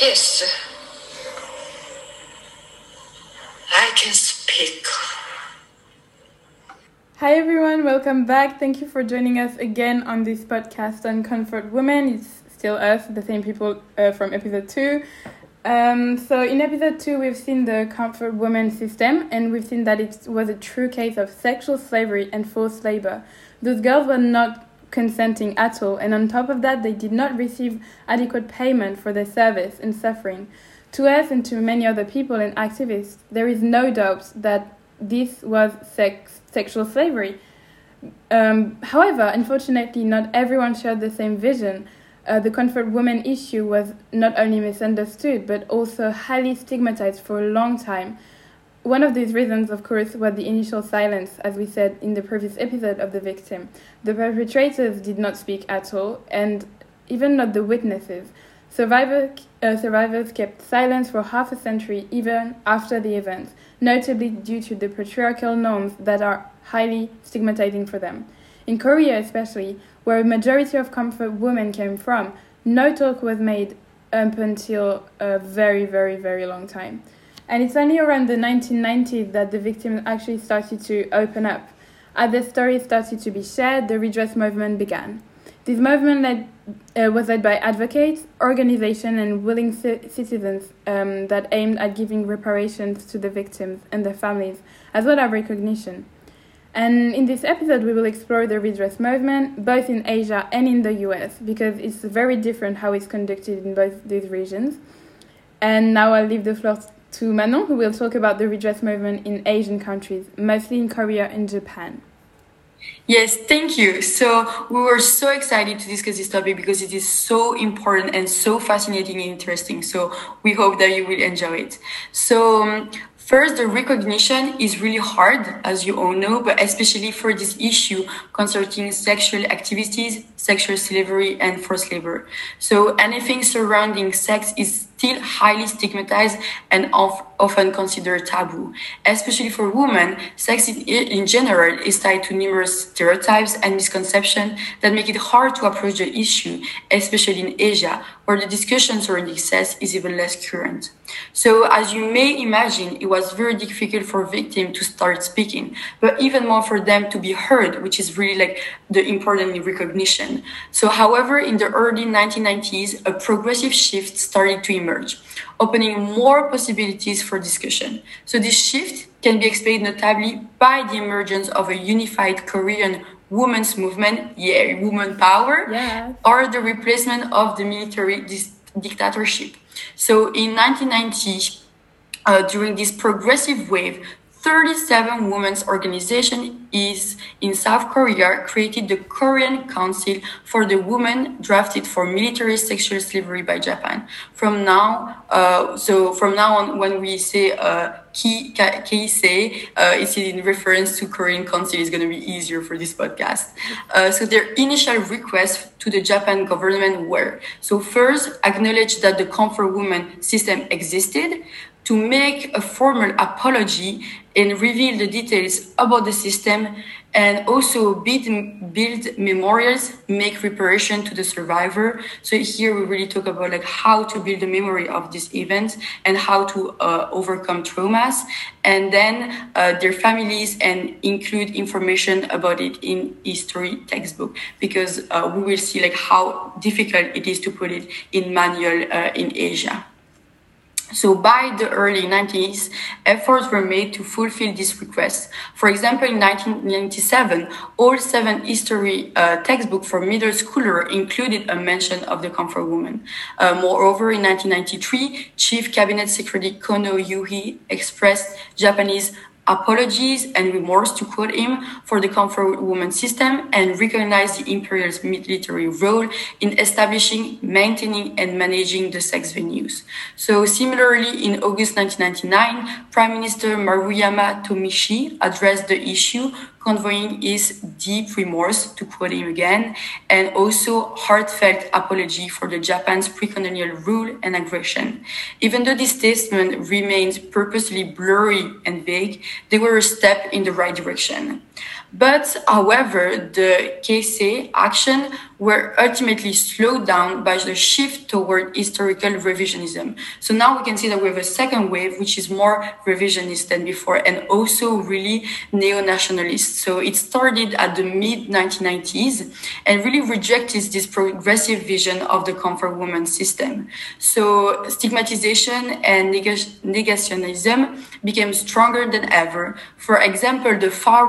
Yes. I can speak. Hi everyone, welcome back. Thank you for joining us again on this podcast on Comfort Women. It's still us, the same people uh, from episode 2. Um, so, in episode 2, we've seen the Comfort Women system and we've seen that it was a true case of sexual slavery and forced labor. Those girls were not consenting at all, and on top of that, they did not receive adequate payment for their service and suffering. To us and to many other people and activists, there is no doubt that this was sex sexual slavery. Um, however, unfortunately, not everyone shared the same vision. Uh, the comfort woman issue was not only misunderstood but also highly stigmatized for a long time. One of these reasons, of course, was the initial silence, as we said in the previous episode of the victim. The perpetrators did not speak at all, and even not the witnesses. Survivor, uh, survivors kept silence for half a century, even after the events, notably due to the patriarchal norms that are highly stigmatizing for them. In Korea, especially, where a majority of comfort women came from, no talk was made up until a very, very, very long time. And it's only around the 1990s that the victims actually started to open up. As their stories started to be shared, the redress movement began. This movement led, uh, was led by advocates, organizations, and willing citizens um, that aimed at giving reparations to the victims and their families, as well as recognition. And in this episode, we will explore the redress movement both in Asia and in the US because it's very different how it's conducted in both these regions. And now I'll leave the floor to Manon, who will talk about the redress movement in Asian countries, mostly in Korea and Japan. Yes, thank you. So we were so excited to discuss this topic because it is so important and so fascinating and interesting. So we hope that you will enjoy it. So um, First, the recognition is really hard, as you all know, but especially for this issue concerning sexual activities, sexual slavery, and forced labor. So anything surrounding sex is still highly stigmatized and of, often considered taboo. Especially for women, sex in, in general is tied to numerous stereotypes and misconceptions that make it hard to approach the issue, especially in Asia, where the discussion surrounding sex is even less current. So as you may imagine, it was very difficult for victims to start speaking, but even more for them to be heard, which is really like the important recognition. So however, in the early 1990s, a progressive shift started to emerge emerge, opening more possibilities for discussion. So this shift can be explained notably by the emergence of a unified Korean women's movement, yeah, woman power, yeah. or the replacement of the military dictatorship. So in 1990, uh, during this progressive wave, 37 women's organization is in South Korea created the Korean Council for the Women drafted for military sexual slavery by Japan. From now, uh, so from now on, when we say uh, ki, KC, uh, it's in reference to Korean Council. It's going to be easier for this podcast. Uh, so their initial request to the Japan government were so first acknowledge that the comfort woman system existed to make a formal apology and reveal the details about the system and also build, build memorials, make reparation to the survivor. So here we really talk about like how to build the memory of this event and how to uh, overcome traumas and then uh, their families and include information about it in history textbook because uh, we will see like how difficult it is to put it in manual uh, in Asia. So by the early 90s, efforts were made to fulfill this request. For example, in 1997, all seven history uh, textbooks for middle schooler included a mention of the comfort woman. Uh, moreover, in 1993, Chief Cabinet Secretary Kono Yohei expressed Japanese apologies and remorse to quote him for the comfort woman system and recognize the imperial's military role in establishing, maintaining and managing the sex venues. So similarly, in August 1999, Prime Minister Murayama Tomiichi addressed the issue conveying his deep remorse, to quote him again, and also heartfelt apology for the Japan's pre-colonial rule and aggression. Even though this statement remains purposely blurry and vague, they were a step in the right direction. But however, the KC action were ultimately slowed down by the shift toward historical revisionism. So now we can see that we have a second wave, which is more revisionist than before and also really neo-nationalist. So it started at the mid 1990s and really rejected this progressive vision of the comfort woman system. So stigmatization and neg- negationism became stronger than ever. For example, the far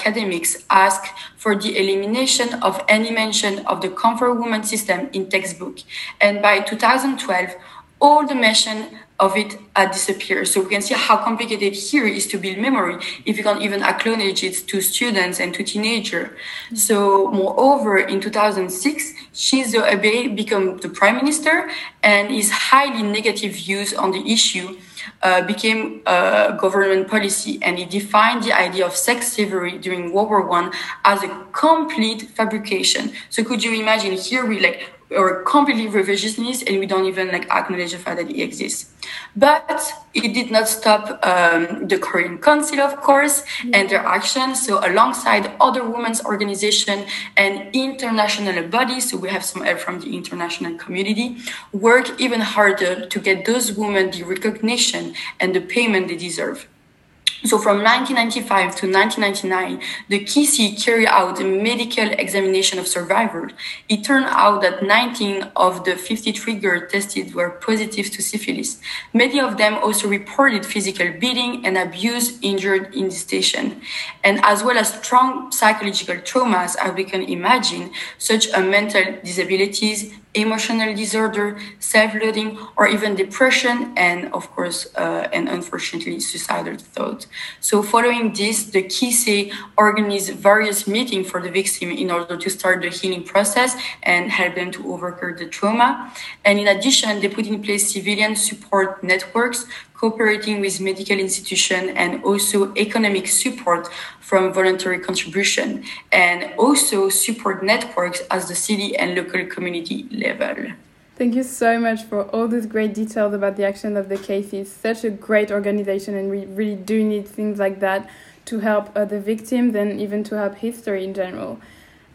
academics ask for the elimination of any mention of the comfort woman system in textbook. And by 2012, all the mention of it had disappeared. So we can see how complicated here is to build memory if you can't even acknowledge it to students and to teenagers. Mm-hmm. So moreover, in 2006, Shinzo Abe became the prime minister and his highly negative views on the issue uh, became a government policy and he defined the idea of sex slavery during World War One as a complete fabrication. So could you imagine here we like or completely revisionist and we don't even like acknowledge the fact that it exists. But it did not stop um, the Korean Council, of course, mm-hmm. and their action. So alongside other women's organizations and international bodies, so we have some help from the international community, work even harder to get those women the recognition and the payment they deserve. So from 1995 to 1999, the KC carried out a medical examination of survivors. It turned out that 19 of the 53 girls tested were positive to syphilis. Many of them also reported physical beating and abuse injured in the station, and as well as strong psychological traumas, as we can imagine, such as mental disabilities, emotional disorder, self-loathing, or even depression, and of course, uh, and unfortunately, suicidal thoughts. So following this, the KC organized various meetings for the victim in order to start the healing process and help them to overcome the trauma. And in addition, they put in place civilian support networks cooperating with medical institutions and also economic support from voluntary contribution and also support networks at the city and local community level. Thank you so much for all these great details about the action of the KC. It's such a great organization, and we really do need things like that to help uh, the victims and even to help history in general.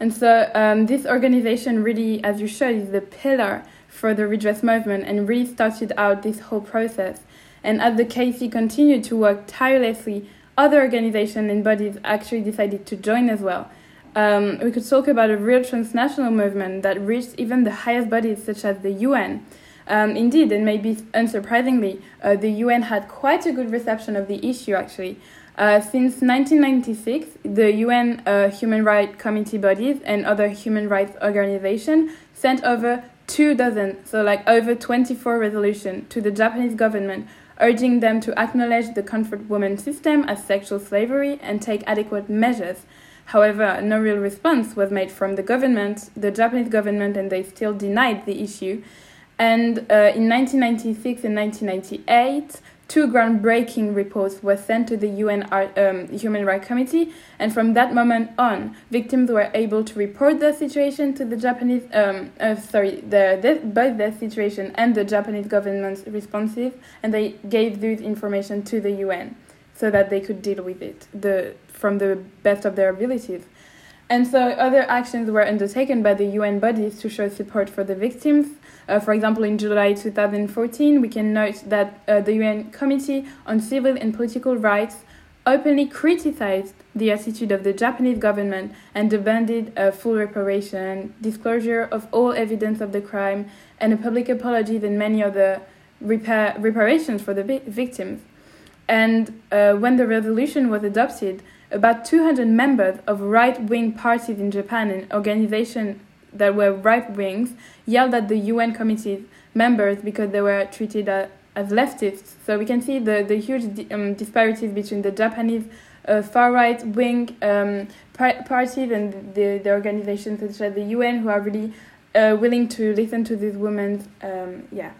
And so, um, this organization really, as you showed, is the pillar for the redress movement and really started out this whole process. And as the KC continued to work tirelessly, other organizations and bodies actually decided to join as well. Um, we could talk about a real transnational movement that reached even the highest bodies, such as the UN. Um, indeed, and maybe unsurprisingly, uh, the UN had quite a good reception of the issue actually. Uh, since 1996, the UN uh, Human Rights Committee bodies and other human rights organizations sent over two dozen, so like over 24 resolutions, to the Japanese government urging them to acknowledge the comfort woman system as sexual slavery and take adequate measures However, no real response was made from the government, the Japanese government, and they still denied the issue. And uh, in 1996 and 1998, two groundbreaking reports were sent to the UN um, Human Rights Committee, and from that moment on, victims were able to report their situation to the Japanese, um, uh, sorry, the, the, both their situation and the Japanese government's responses, and they gave this information to the UN so that they could deal with it. The from the best of their abilities. And so other actions were undertaken by the UN bodies to show support for the victims. Uh, for example, in July 2014, we can note that uh, the UN Committee on Civil and Political Rights openly criticized the attitude of the Japanese government and demanded a full reparation, disclosure of all evidence of the crime, and a public apology and many other repair- reparations for the victims. And uh, when the resolution was adopted, about 200 members of right wing parties in Japan and organizations that were right wings yelled at the UN committee's members because they were treated as, as leftists. So we can see the, the huge um, disparities between the Japanese uh, far right wing um, par- parties and the, the organizations such as the UN who are really uh, willing to listen to these women. Um, yeah.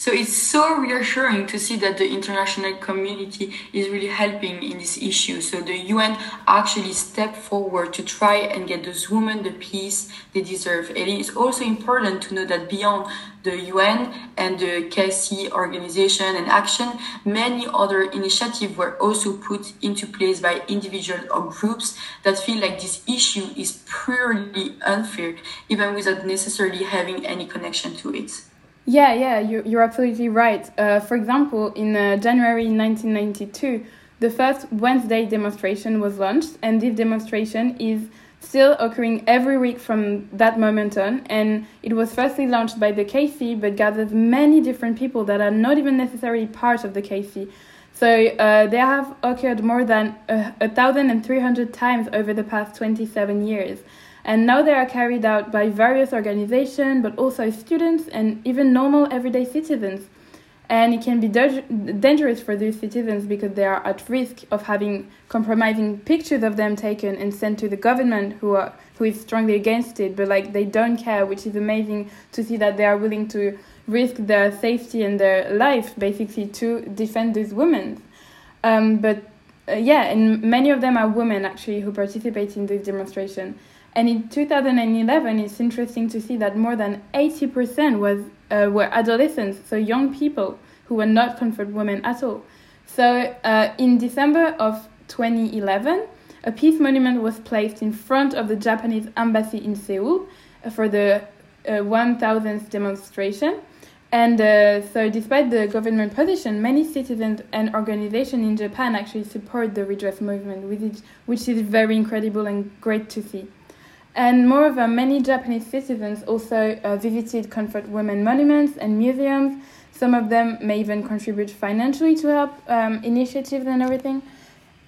So it's so reassuring to see that the international community is really helping in this issue. So the UN actually stepped forward to try and get those women the peace they deserve. And It is also important to know that beyond the UN and the KC organization and action, many other initiatives were also put into place by individuals or groups that feel like this issue is purely unfair, even without necessarily having any connection to it. Yeah, yeah, you're, you're absolutely right. Uh, for example, in uh, January 1992, the first Wednesday demonstration was launched, and this demonstration is still occurring every week from that moment on. And it was firstly launched by the KC, but gathers many different people that are not even necessarily part of the KC. So uh, they have occurred more than uh, 1,300 times over the past 27 years and now they are carried out by various organizations, but also students and even normal everyday citizens. And it can be dangerous for these citizens because they are at risk of having compromising pictures of them taken and sent to the government who are who is strongly against it, but like they don't care, which is amazing to see that they are willing to risk their safety and their life basically to defend these women. Um, but uh, yeah, and many of them are women actually who participate in this demonstration. And in 2011, it's interesting to see that more than 80% was, uh, were adolescents, so young people who were not comfort women at all. So uh, in December of 2011, a peace monument was placed in front of the Japanese embassy in Seoul for the uh, 1000th demonstration. And uh, so, despite the government position, many citizens and organizations in Japan actually support the redress movement, which is, which is very incredible and great to see. And moreover, many Japanese citizens also uh, visited comfort women monuments and museums. Some of them may even contribute financially to help um, initiatives and everything.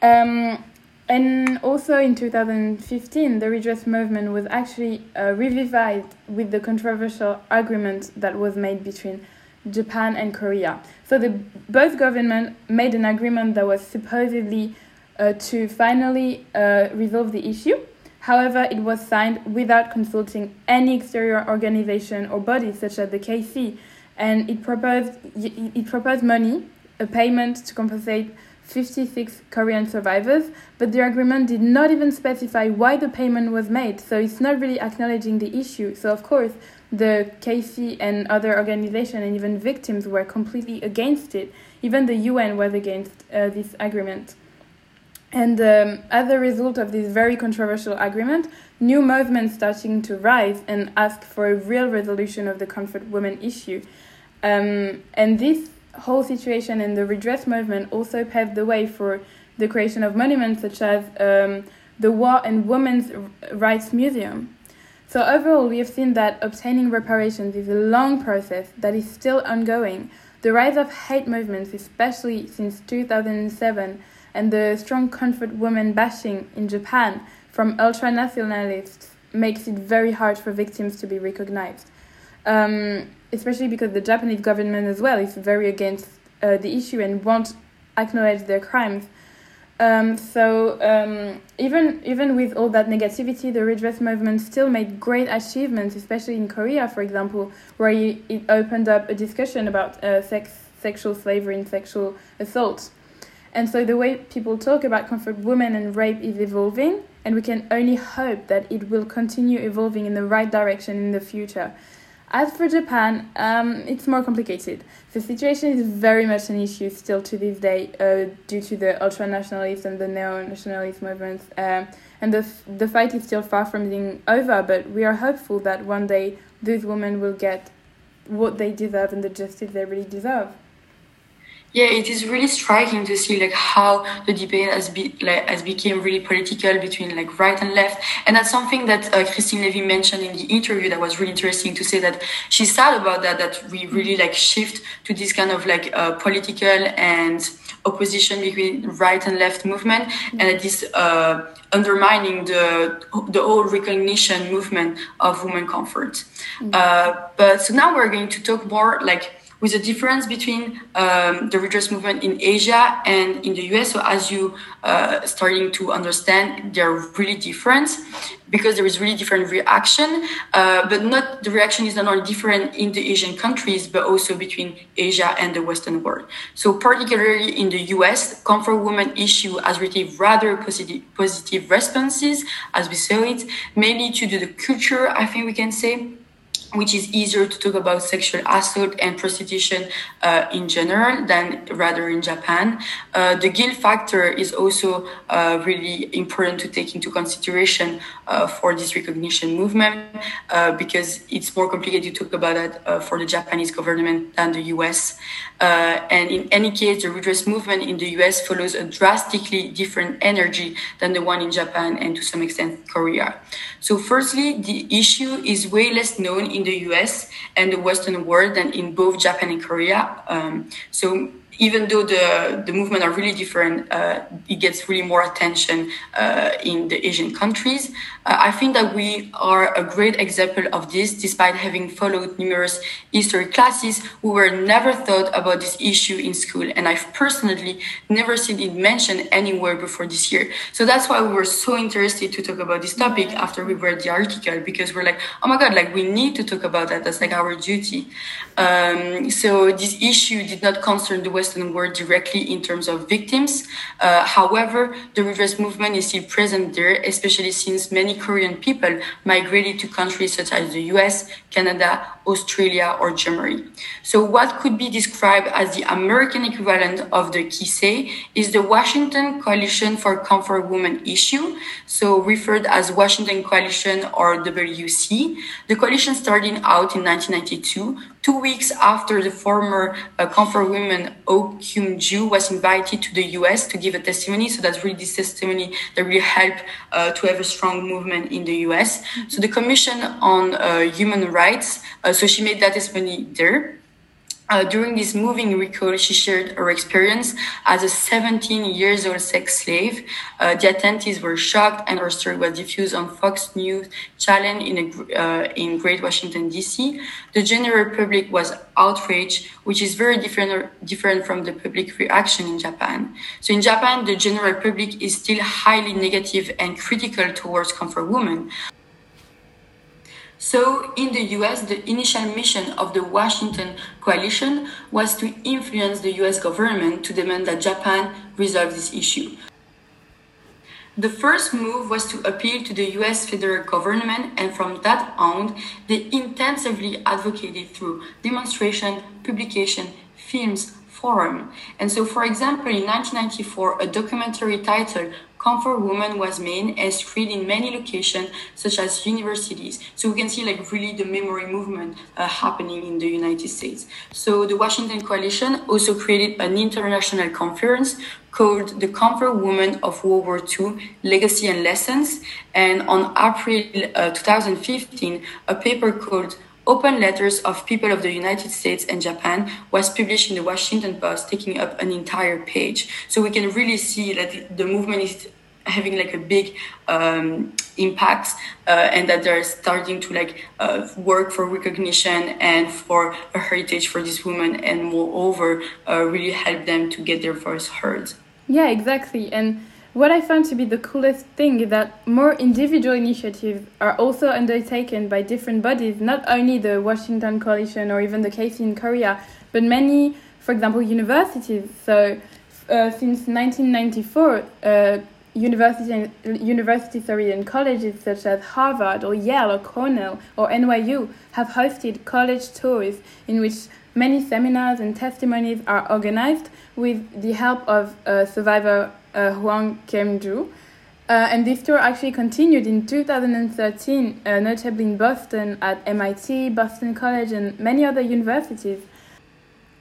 Um, and also in 2015, the redress movement was actually uh, revived with the controversial agreement that was made between Japan and Korea. So the both governments made an agreement that was supposedly uh, to finally uh, resolve the issue However, it was signed without consulting any exterior organization or body such as the KC, and it proposed it proposed money, a payment to compensate 56 Korean survivors, but the agreement did not even specify why the payment was made, so it's not really acknowledging the issue. So of course, the KC and other organizations and even victims were completely against it. Even the UN was against uh, this agreement. And um, as a result of this very controversial agreement, new movements starting to rise and ask for a real resolution of the comfort women issue. Um, and this whole situation and the redress movement also paved the way for the creation of monuments such as um, the War and Women's Rights Museum. So overall, we have seen that obtaining reparations is a long process that is still ongoing. The rise of hate movements, especially since 2007, and the strong comfort women bashing in Japan from ultra nationalists makes it very hard for victims to be recognized. Um, especially because the Japanese government as well is very against uh, the issue and won't acknowledge their crimes. Um, so um, even even with all that negativity, the redress movement still made great achievements, especially in Korea, for example, where it opened up a discussion about uh, sex, sexual slavery and sexual assault. And so the way people talk about comfort women and rape is evolving, and we can only hope that it will continue evolving in the right direction in the future. As for Japan, um, it's more complicated. The situation is very much an issue still to this day uh, due to the ultra nationalist and the neo nationalist movements. Um, and the, the fight is still far from being over, but we are hopeful that one day these women will get what they deserve and the justice they really deserve. Yeah, it is really striking to see like how the debate has be like has become really political between like right and left, and that's something that uh, Christine Levy mentioned in the interview that was really interesting to say that she's sad about that that we really like shift to this kind of like uh, political and opposition between right and left movement, and it is uh, undermining the the whole recognition movement of women comfort. Mm-hmm. Uh, but so now we're going to talk more like with a difference between um, the redress movement in Asia and in the US. So as you uh, starting to understand, they're really different because there is really different reaction. Uh, but not the reaction is not only different in the Asian countries, but also between Asia and the Western world. So particularly in the US, comfort woman issue has received rather positive, positive responses, as we saw it, mainly due to the culture, I think we can say which is easier to talk about sexual assault and prostitution uh, in general than rather in Japan. Uh, the guilt factor is also uh, really important to take into consideration uh, for this recognition movement uh, because it's more complicated to talk about that uh, for the Japanese government than the US. and in any case, the redress movement in the US follows a drastically different energy than the one in Japan and to some extent Korea. So firstly, the issue is way less known in in the US and the Western world and in both Japan and Korea. Um, so even though the, the movement are really different, uh, it gets really more attention uh, in the Asian countries. Uh, I think that we are a great example of this, despite having followed numerous history classes. We were never thought about this issue in school, and I've personally never seen it mentioned anywhere before this year. So that's why we were so interested to talk about this topic after we read the article, because we're like, oh my god, like we need to talk about that. That's like our duty. Um, so this issue did not concern the Western world directly in terms of victims. Uh, however, the reverse movement is still present there, especially since many Korean people migrated to countries such as the US, Canada, Australia, or Germany. So what could be described as the American equivalent of the KC is the Washington Coalition for Comfort Women issue, so referred as Washington Coalition or WC. The coalition started out in 1992 two weeks after the former uh, comfort woman Oh Kyung Joo was invited to the US to give a testimony. So that's really this testimony that really helped uh, to have a strong movement in the US. So the Commission on uh, Human Rights, uh, so she made that testimony there. Uh, during this moving recall, she shared her experience as a 17 years old sex slave. Uh, the attendees were shocked, and her story was diffused on Fox News channel in, a, uh, in Great Washington, D.C. The general public was outraged, which is very different, different from the public reaction in Japan. So in Japan, the general public is still highly negative and critical towards comfort women. So, in the US, the initial mission of the Washington Coalition was to influence the US government to demand that Japan resolve this issue. The first move was to appeal to the US federal government, and from that on, they intensively advocated through demonstration, publication, films, forum. And so, for example, in 1994, a documentary titled Comfort Woman was made and screened in many locations, such as universities. So we can see like really the memory movement uh, happening in the United States. So the Washington Coalition also created an international conference called The Comfort Woman of World War II Legacy and Lessons. And on April uh, 2015, a paper called Open Letters of People of the United States and Japan was published in the Washington Post, taking up an entire page. So we can really see that the movement is having like a big um, impact uh, and that they're starting to like uh, work for recognition and for a heritage for these women and moreover uh, really help them to get their voice heard yeah exactly and what I found to be the coolest thing is that more individual initiatives are also undertaken by different bodies, not only the Washington Coalition or even the KC in Korea, but many, for example, universities. So, uh, since 1994, uh, university, university sorry, and colleges such as Harvard or Yale or Cornell or NYU have hosted college tours in which many seminars and testimonies are organized with the help of a survivor uh, Hwang Kim-joo. Uh, and this tour actually continued in 2013, uh, notably in Boston at MIT, Boston College, and many other universities.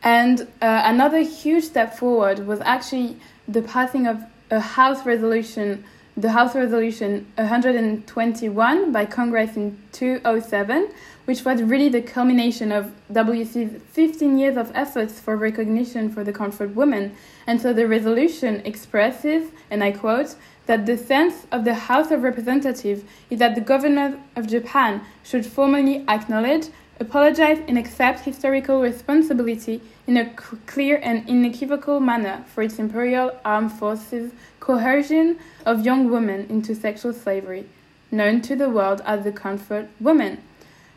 And uh, another huge step forward was actually the passing of a House resolution, the House Resolution 121 by Congress in 2007, which was really the culmination of WC's 15 years of efforts for recognition for the comfort women. And so the resolution expresses, and I quote, that the sense of the House of Representatives is that the government of Japan should formally acknowledge apologize and accept historical responsibility in a clear and unequivocal manner for its imperial armed forces' coercion of young women into sexual slavery, known to the world as the comfort woman.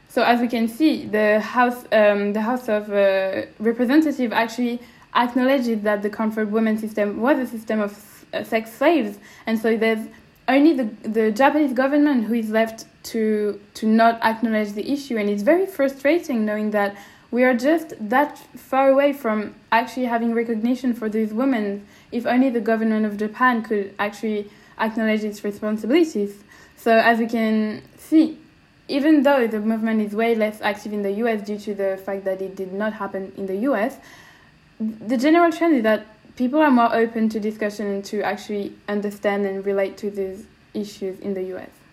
So, as we can see, the House, um, the House of uh, Representatives actually acknowledges that the comfort Women system was a system of uh, sex slaves, and so there's only the the Japanese government who is left to to not acknowledge the issue, and it's very frustrating knowing that we are just that far away from actually having recognition for these women. If only the government of Japan could actually acknowledge its responsibilities. So as we can see, even though the movement is way less active in the US due to the fact that it did not happen in the US, the general trend is that people are more open to discussion and to actually understand and relate to these issues in the US.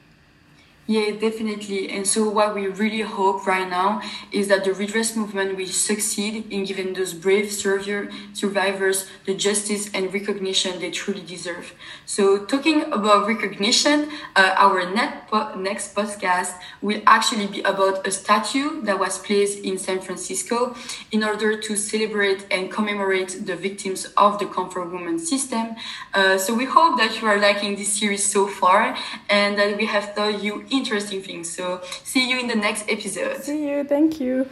Yeah, definitely. And so what we really hope right now is that the redress movement will succeed in giving those brave survivors the justice and recognition they truly deserve. So talking about recognition, uh, our po- next podcast will actually be about a statue that was placed in San Francisco in order to celebrate and commemorate the victims of the comfort woman system. Uh, so we hope that you are liking this series so far and that we have taught you interesting things. So see you in the next episode. See you. Thank you.